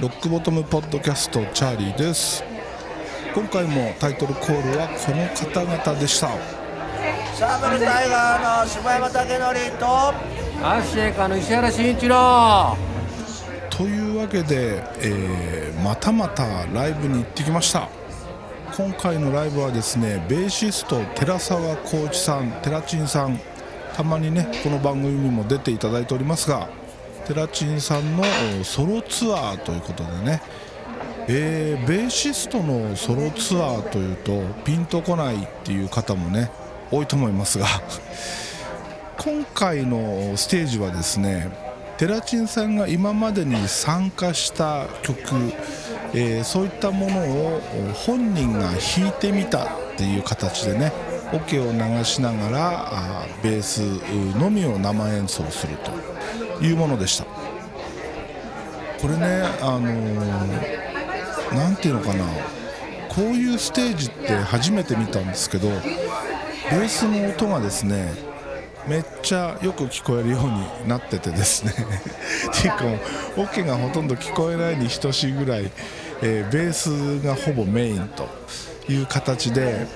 ロックボトムポッドキャストチャーリーです。今回もタイトルコールはこの方々でした。サブルタイガーの柴山武則とアシェイカの石原慎一郎。というわけで、えーまたまたライブに行ってきました。今回のライブはですねベーシスト寺澤浩一さん寺珍さんたまにねこの番組にも出ていただいておりますが寺珍さんのソロツアーということでねえーベーシストのソロツアーというとピンとこないっていう方もね多いと思いますが 今回のステージはですねテラチンさんが今までに参加した曲、えーそういったものを本人が弾いてみたっていう形でねオケを流しながらベースのみを生演奏するというものでした。これねあのーていうのかな。こういうステージって初めて見たんですけどベースの音がですねめっちゃよく聞こえるようになっててですね。っていうかもうオケがほとんど聞こえないに等しいぐらい、えーベースがほぼメインという形で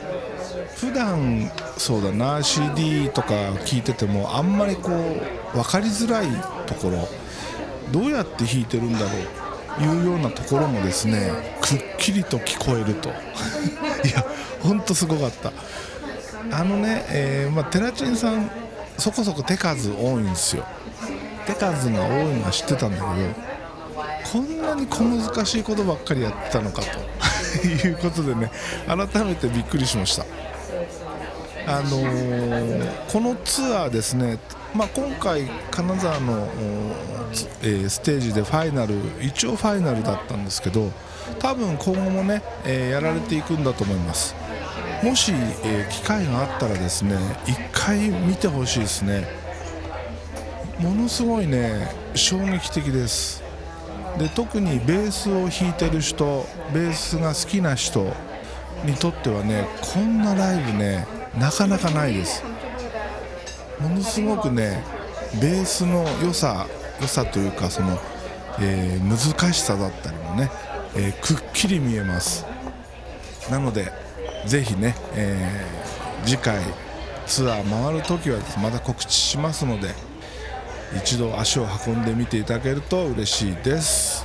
普段そうだな CD とか聞いててもあんまりこう分かりづらいところどうやって弾いてるんだろういうようなところもですねくっきりと聞こえると。いやほんとすごかった。あのね、えーまあ、テラチンさんそこそこ手数多いんですよ。手数が多いのは知ってたんだけどこんなに小難しいことばっかりやってたのかと。いうことでね改めてびっくりしました。あのーこのツアーですね、まあ、今回金沢の、えーステージでファイナル一応ファイナルだったんですけど多分今後もね、えーやられていくんだと思います。もし、え機会があったらですね一回見てほしいですね。ものすごいね衝撃的です。で特にベースを弾いてる人ベースが好きな人にとってはねこんなライブねなかなかないです。ものすごくねベースの良さ良さというかその、えー難しさだったりもね、えーくっきり見えます。なのでぜひね、えー次回ツアー回るときはまた告知しますので一度足を運んでみていただけると嬉しいです。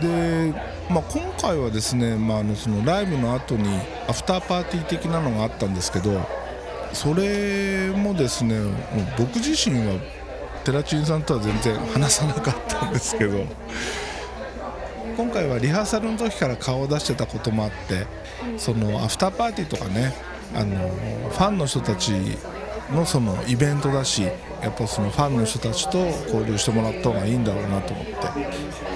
で、まあ、今回はですね、まあ、あのそのライブの後にアフターパーティー的なのがあったんですけどそれもですね僕自身はテラチンさんとは全然話さなかったんですけど今回はリハーサルの時から顔を出してたこともあってそのアフターパーティーとかねあのファンの人たちのそのイベントだしやっぱそのファンの人たちと交流してもらった方がいいんだろうなと思って。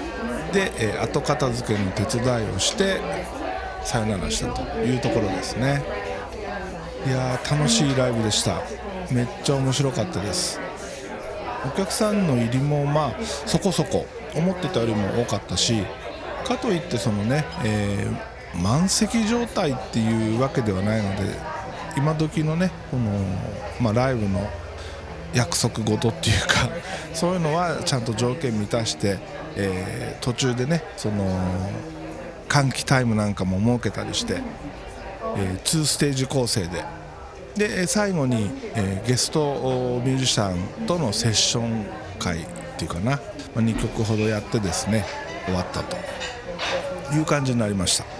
で、えー後片付けの手伝いをしてさよならしたというところですね。いやー楽しいライブでした。めっちゃ面白かったです。お客さんの入りもまあそこそこ思ってたよりも多かったしかといってそのね、えー満席状態っていうわけではないので今時のねこの、まあ、ライブの約束事っていうか そういうのはちゃんと条件満たして、えー途中でねその換気タイムなんかも設けたりして、え2ステージ構成で。で最後に、えーゲストミュージシャンとのセッション会っていうかな、まあ、2曲ほどやってですね終わったという感じになりました。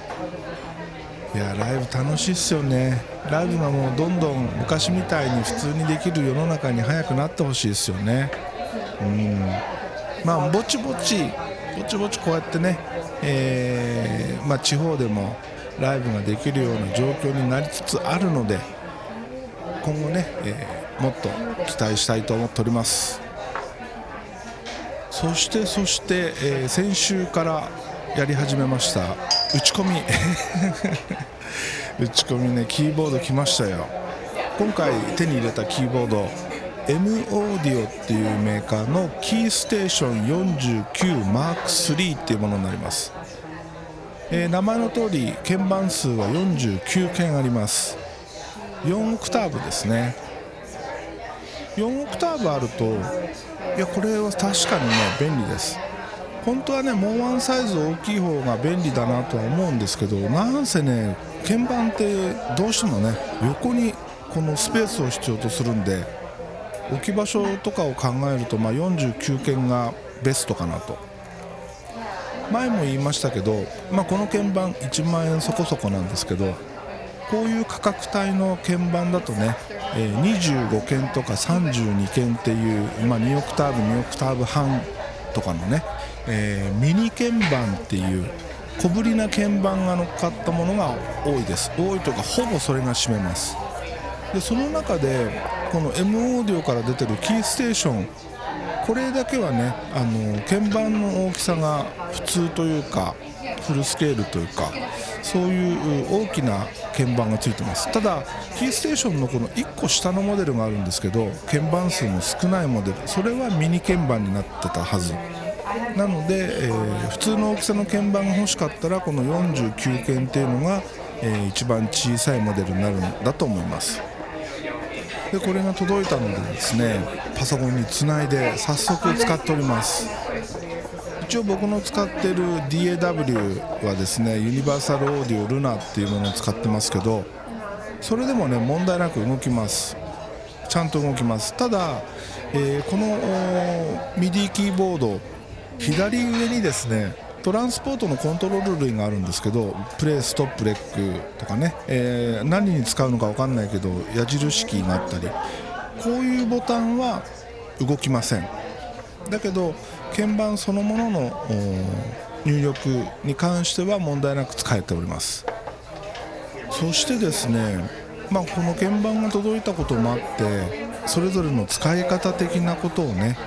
いやライブ楽しいっすよね。ライブがもうどんどん昔みたいに普通にできる世の中に早くなってほしいですよね。うん。まあぼちぼちぼちぼちこうやってね、えーまあ、地方でもライブができるような状況になりつつあるので今後ね、えーもっと期待したいと思っております。そしてそして、えー先週からやり始めました打ち込み。打ち込みねキーボード来ましたよ。今回手に入れたキーボード M オーディオっていうメーカーのキーステーション 49M3 っていうものになります、えー名前の通り鍵盤数は49鍵あります。4オクターブですね。4オクターブあるといやこれは確かにね便利です。本当はねもうワンサイズ大きい方が便利だなとは思うんですけどなんせね鍵盤ってどうしてもね横にこのスペースを必要とするんで置き場所とかを考えると、まあ、49件がベストかなと。前も言いましたけど、まあ、この鍵盤1万円そこそこなんですけどこういう価格帯の鍵盤だとね、え、25件とか32件っていう、まあ、2オクターブ2オクターブ半とかのね、えー、ミニ鍵盤っていう小ぶりな鍵盤が乗っかったものが多いです。多いとかほぼそれが占めます。でその中でこの M オーディオから出てるキーステーションこれだけはねあの鍵盤の大きさが普通というかフルスケールというかそういう大きな鍵盤がついてます。ただキーステーションのこの1個下のモデルがあるんですけど鍵盤数の少ないモデル。それはミニ鍵盤になってたはず。なので、えー、普通の大きさの鍵盤が欲しかったらこの49鍵っていうのが、えー、一番小さいモデルになるんだと思います。でこれが届いたのでですねパソコンにつないで早速使っております。一応僕の使ってる DAW はですねユニバーサルオーディオルナっていうものを使ってますけどそれでもね問題なく動きます。ちゃんと動きます。ただ、えー、この MIDI キーボード左上にですねトランスポートのコントロール類があるんですけどプレイストップレックとかね、えー、何に使うのか分かんないけど矢印キーがあったり。こういうボタンは動きません。だけど鍵盤そのものの入力に関しては問題なく使えております。そしてですね、まあ、この鍵盤が届いたこともあってそれぞれの使い方的なことをね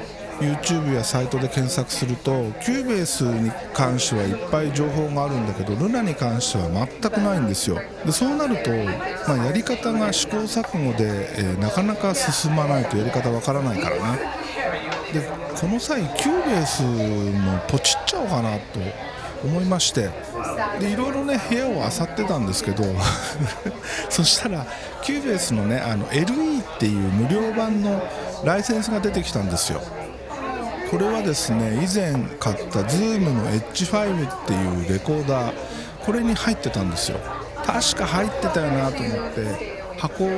YouTube やサイトで検索すると Cubase に関してはいっぱい情報があるんだけど LUNA に関しては全くないんですよ。でそうなると、まあ、やり方が試行錯誤で、えー、なかなか進まないとやり方わからないからねでこの際 Cubase もポチっちゃおうかなと思いましてでいろいろね部屋を漁ってたんですけど そしたら Cubase のねあの LE っていう無料版のライセンスが出てきたんですよ。これはですね以前買った Zoom の H5 っていうレコーダーこれに入ってたんですよ。確か入ってたよなと思って箱を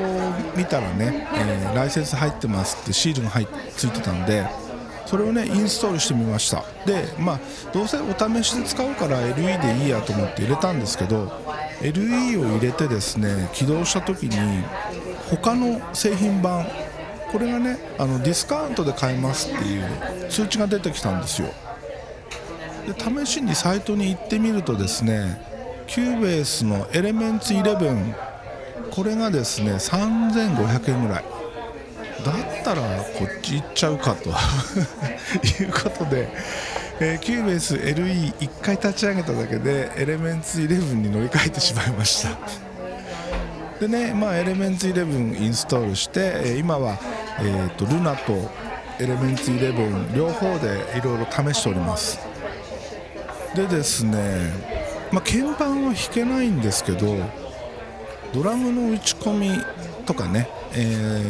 見たらね、えー、ライセンス入ってますってシールが入ついてたんでそれをねインストールしてみました。でまあどうせお試しで使うから LE でいいやと思って入れたんですけど LE を入れてですね起動した時に他の製品版これがねあのディスカウントで買えますっていう通知が出てきたんですよ。で試しにサイトに行ってみるとですねCubase の Elements 11これがですね3500円ぐらい。だったらこっち行っちゃうかと。いうことで、えー、キューベース LE1 回立ち上げただけで Elements 11に乗り換えてしまいました。でねまあ Elements 11インストールして、今はえーと、 LUNA と Elements 11両方でいろいろ試しております。でですね、まあ、鍵盤は弾けないんですけどドラムの打ち込みとかね、え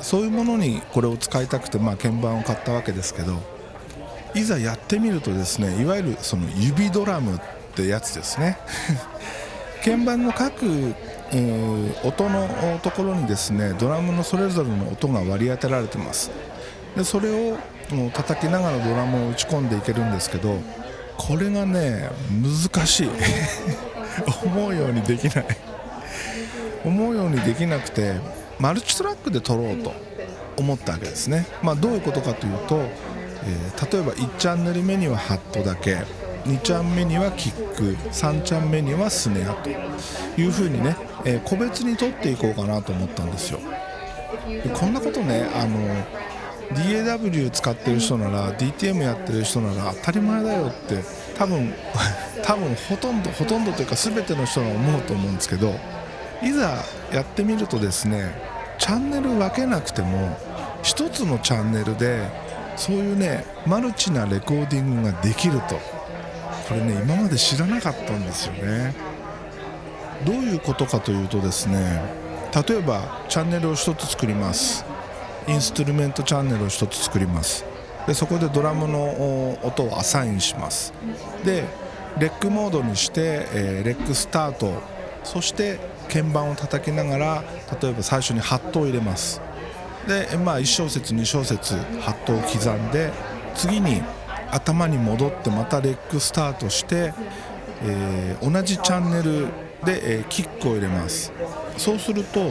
ー、そういうものにこれを使いたくて、まあ、鍵盤を買ったわけですけどいざやってみるとですねいわゆるその指ドラムってやつですね。鍵盤の各音のところにですねドラムのそれぞれの音が割り当てられてます。でそれを叩きながらドラムを打ち込んでいけるんですけどこれがね難しい。思うようにできない。思うようにできなくてマルチトラックで撮ろうと思ったわけですね、まあ、どういうことかというと、えー、例えば1チャンネル目にはハットだけ。2チャン目にはキック3チャン目にはスネアというふうにね、えー、個別に取っていこうかなと思ったんですよ。でこんなことねあの DAW 使ってる人なら DTM やってる人なら当たり前だよって多分 多分ほとんどほとんどというか全ての人が思うと思うんですけどいざやってみるとですねチャンネル分けなくても1つのチャンネルでそういうねマルチなレコーディングができると。これね今まで知らなかったんですよね。どういうことかというとですね例えばチャンネルを1つ作ります。インストゥルメントチャンネルを1つ作ります。でそこでドラムの音をアサインします。でレックモードにして、えー、レックスタート。そして鍵盤を叩きながら例えば最初にハットを入れます。で、まあ、1小節2小節ハットを刻んで次に頭に戻ってまたレックスタートして、えー、同じチャンネルで、えー、キックを入れます。そうすると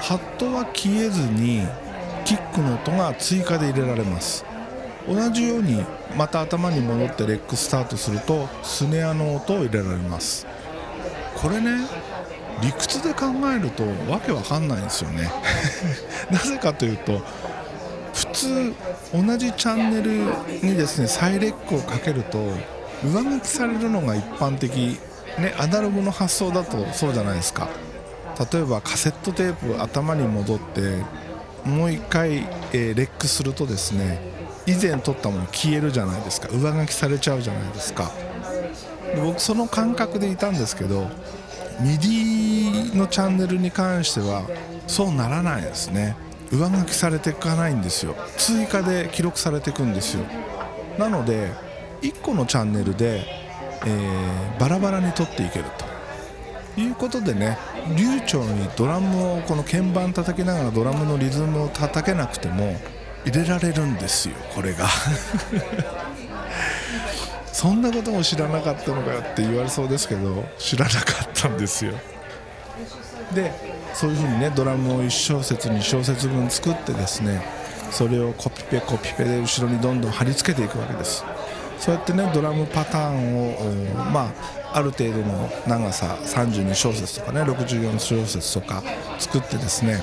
ハットは消えずにキックの音が追加で入れられます。同じようにまた頭に戻ってレックスタートするとスネアの音を入れられます。これね理屈で考えるとわけわかんないんですよね。なぜかというと同じチャンネルにですねサイレックをかけると上書きされるのが一般的ねアナログの発想だとそうじゃないですか。例えばカセットテープ頭に戻ってもう一回、えー、レックするとですね以前撮ったもの消えるじゃないですか。上書きされちゃうじゃないですか。で僕その感覚でいたんですけど MIDI のチャンネルに関してはそうならないですね。上書きされていかないんですよ。追加で記録されていくんですよ。なので1個のチャンネルで、えー、バラバラに撮っていけると。いうことでね流暢にドラムをこの鍵盤叩きながらドラムのリズムを叩けなくても入れられるんですよこれが。そんなことも知らなかったのかよって言われそうですけど知らなかったんですよ。でそういうふうにねドラムを1小節2小節分作ってですねそれをコピペコピペで後ろにどんどん貼り付けていくわけです。そうやってねドラムパターンをまあある程度の長さ32小節とかね64小節とか作ってですね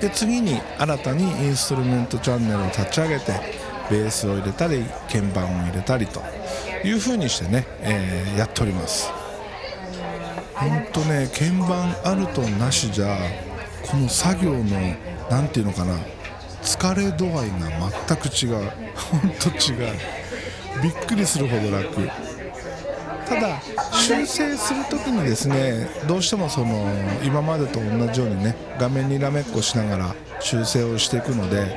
で次に新たにインストルメントチャンネルを立ち上げてベースを入れたり鍵盤を入れたりというふうにしてね、えー、やっております。本当ね鍵盤あるとなしじゃこの作業の何ていうのかな疲れ度合いが全く違う。本当違う。びっくりするほど楽。ただ修正する時にですねどうしてもその今までと同じようにね画面にらめっこしながら修正をしていくので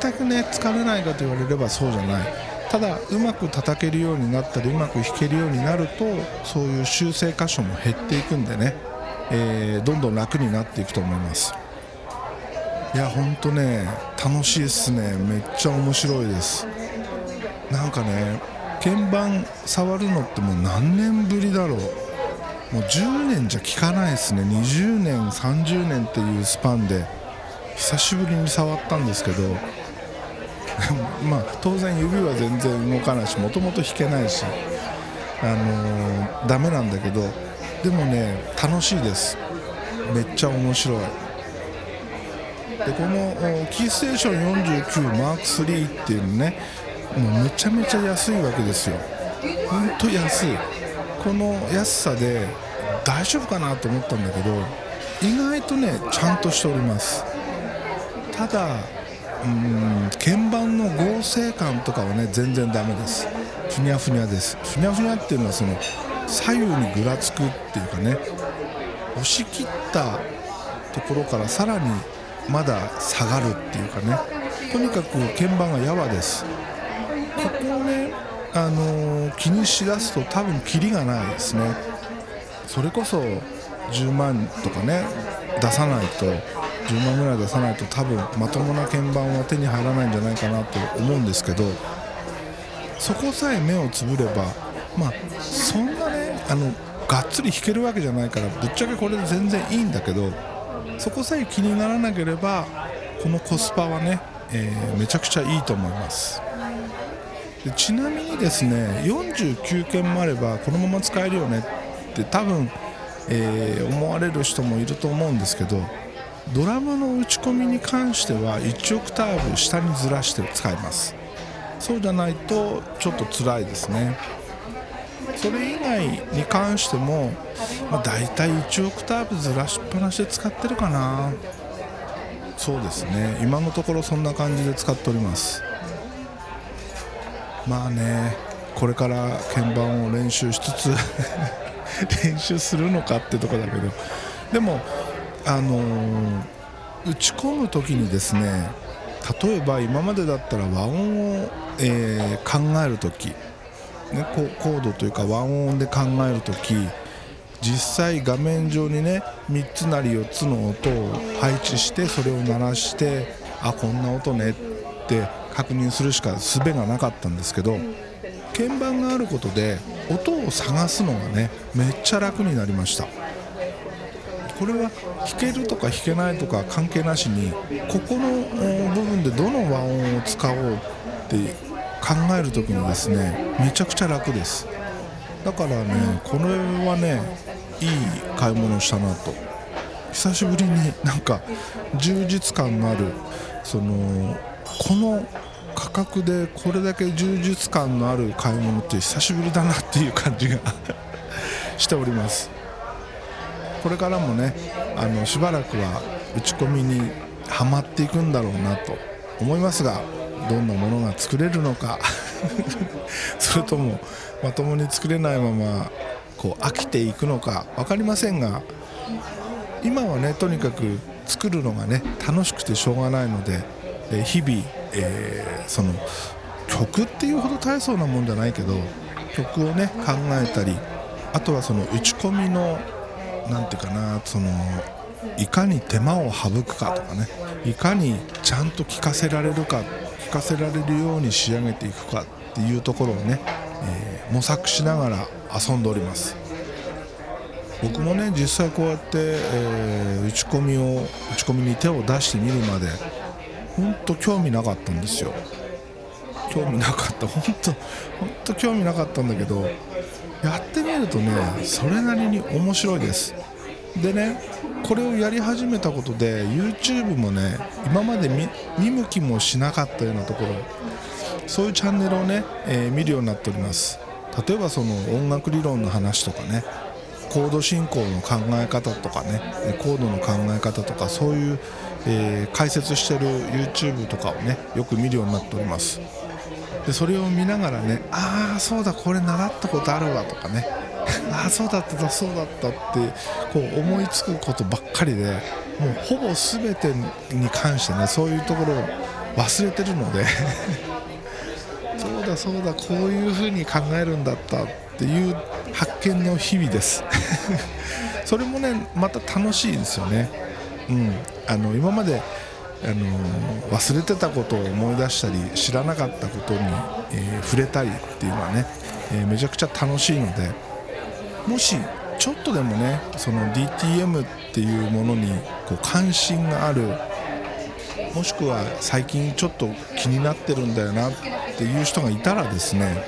全くね疲れないかと言われればそうじゃない。ただうまく叩けるようになったりうまく弾けるようになるとそういう修正箇所も減っていくんでね、えー、どんどん楽になっていくと思います。いやほんとね楽しいっすね。めっちゃ面白いです。なんかね鍵盤触るのってもう何年ぶりだろう。もう10年じゃ効かないですね。20年30年っていうスパンで久しぶりに触ったんですけど まあ当然指は全然動かないしもともと弾けないしあのー、ダメなんだけどでもね楽しいです。めっちゃ面白い。でこのキーステーション49マーク3っていうのねもうめちゃめちゃ安いわけですよ。本当安い。この安さで大丈夫かなと思ったんだけど意外とねちゃんとしております。ただうん鍵盤の合成感とかはね全然ダメです。ふにゃふにゃです。ふにゃふにゃっていうのはその左右にぐらつくっていうかね押し切ったところからさらにまだ下がるっていうかねとにかく鍵盤がやわです。ここをね、あのー、気にしだすと多分キリがないですね。それこそ10万とかね出さないと10万ぐらい出さないと多分まともな鍵盤は手に入らないんじゃないかなと思うんですけどそこさえ目をつぶればまあそんなねあのがっつり弾けるわけじゃないからぶっちゃけこれで全然いいんだけどそこさえ気にならなければこのコスパはね、えー、めちゃくちゃいいと思います。でちなみにですね49件もあればこのまま使えるよねって多分、えー、思われる人もいると思うんですけどドラムの打ち込みに関しては1オクターブ下にずらして使います。そうじゃないとちょっと辛いですね。それ以外に関しても、まあ、大体1オクターブずらしっぱなしで使ってるかな。そうですね。今のところそんな感じで使っております。まあねこれから鍵盤を練習しつつ 練習するのかってとこだけど。でもあのー、打ち込む時にですね例えば今までだったら和音を、えー考える時、ね、ココードというか和音で考える時実際画面上にね3つなり4つの音を配置してそれを鳴らしてあこんな音ねって確認するしか術がなかったんですけど鍵盤があることで音を探すのがねめっちゃ楽になりました。これは弾けるとか弾けないとか関係なしにここの部分でどの和音を使おうって考える時にですねめちゃくちゃ楽です。だからねこれはねいい買い物したなと。久しぶりになんか充実感のあるそのこの価格でこれだけ充実感のある買い物って久しぶりだなっていう感じが しております。これからもねあのしばらくは打ち込みにはまっていくんだろうなと思いますがどんなものが作れるのか それともまともに作れないままこう飽きていくのか分かりませんが今はねとにかく作るのがね楽しくてしょうがないので、え日々、えーその曲っていうほど大層なもんじゃないけど曲をね考えたりあとはその打ち込みのなんていうかなそのいかに手間を省くかとかねいかにちゃんと聴かせられるか聴かせられるように仕上げていくかっていうところをね、えー模索しながら遊んでおります。僕もね実際こうやって、えー打ち込みを打ち込みに手を出してみるまで本当興味なかったんですよ。興味なかった。本当本当興味なかったんだけどやってみるとねそれなりに面白いです。でねこれをやり始めたことで YouTube もね今まで見見向きもしなかったようなところそういうチャンネルをね、えー見るようになっております。例えばその音楽理論の話とかねコード進行の考え方とかねえコードの考え方とかそういう、えー解説してる YouTube とかをねよく見るようになっております。でそれを見ながらねああそうだこれ習ったことあるわとかねああそうだったそうだったってこう思いつくことばっかりでもうほぼ全てに関してねそういうところを忘れてるので そうだそうだこういうふうに考えるんだったっていう発見の日々です。それもねまた楽しいですよね。うん。あの今まであの忘れてたことを思い出したり知らなかったことに、えー触れたりっていうのはね、えーめちゃくちゃ楽しいのでもしちょっとでもねその DTM っていうものにこう関心があるもしくは最近ちょっと気になってるんだよなっていう人がいたらですね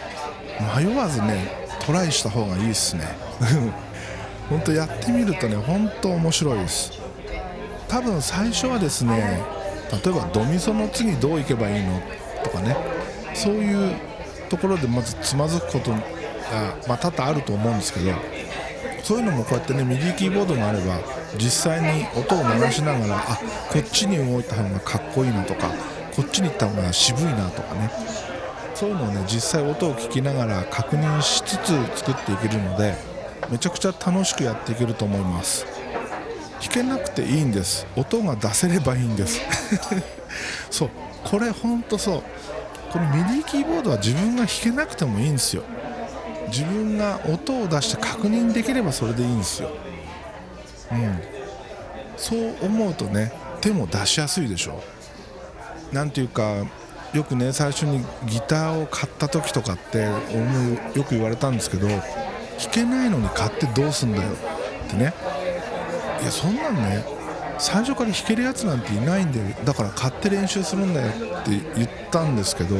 迷わずねトライした方がいいですね。本当やってみるとね本当面白いです。多分最初はですね例えばドミソの次どういけばいいのとかね。そういうところでまずつまずくことが、まあ、多々あると思うんですけどそういうのもこうやってねミディキーボードがあれば実際に音を鳴らしながらあこっちに動いた方がかっこいいなとかこっちに行った方が渋いなとかね。そういうのをね実際音を聞きながら確認しつつ作っていけるのでめちゃくちゃ楽しくやっていけると思います弾けなくていいんです。音が出せればいいんです。そう。これほんとそう。このミディキーボードは自分が弾けなくてもいいんですよ。自分が音を出して確認できればそれでいいんですよ。うん。そう思うとね手も出しやすいでしょ。なんていうかよくね最初にギターを買った時とかって俺もよく言われたんですけど弾けないのに買ってどうすんだよってね。いやそんなんね最初から弾けるやつなんていないんだよだから買って練習するんだよって言ったんですけど、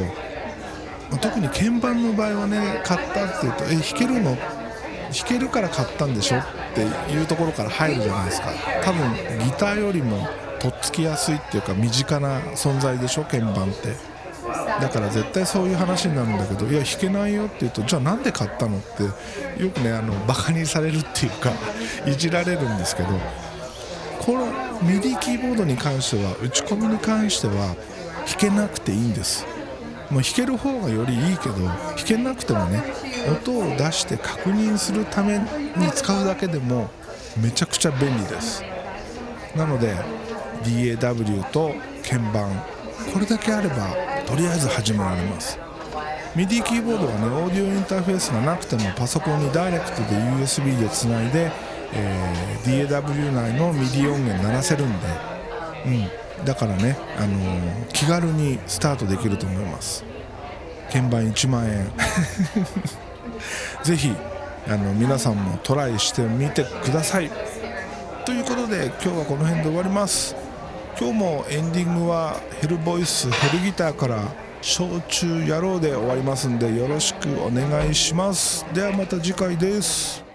特に鍵盤の場合はね買ったって言うと「え弾けるの?」弾けるから買ったんでしょっていうところから入るじゃないですか多分ギターよりもとっつきやすいっていうか身近な存在でしょ鍵盤ってだから絶対そういう話になるんだけどいや弾けないよって言うとじゃあなんで買ったのってよくねあのバカにされるっていうか いじられるんですけどこのミディキーボードに関しては打ち込みに関しては弾けなくていいんです。もう弾ける方がよりいいけど弾けなくてもね音を出して確認するために使うだけでもめちゃくちゃ便利です。なので DAW と鍵盤これだけあればとりあえず始められます。MIDI キーボードはねオーディオインターフェースがなくてもパソコンにダイレクトで USB でつないで、えー DAW 内の MIDI 音源鳴らせるんで、うん、だからね、あのー気軽にスタートできると思います。鍵盤1万円。ぜひあの皆さんもトライしてみてください。ということで今日はこの辺で終わります。今日もエンディングはヘルボイスヘルギターから「焼酎野郎」で終わりますんでよろしくお願いします。ではまた次回です。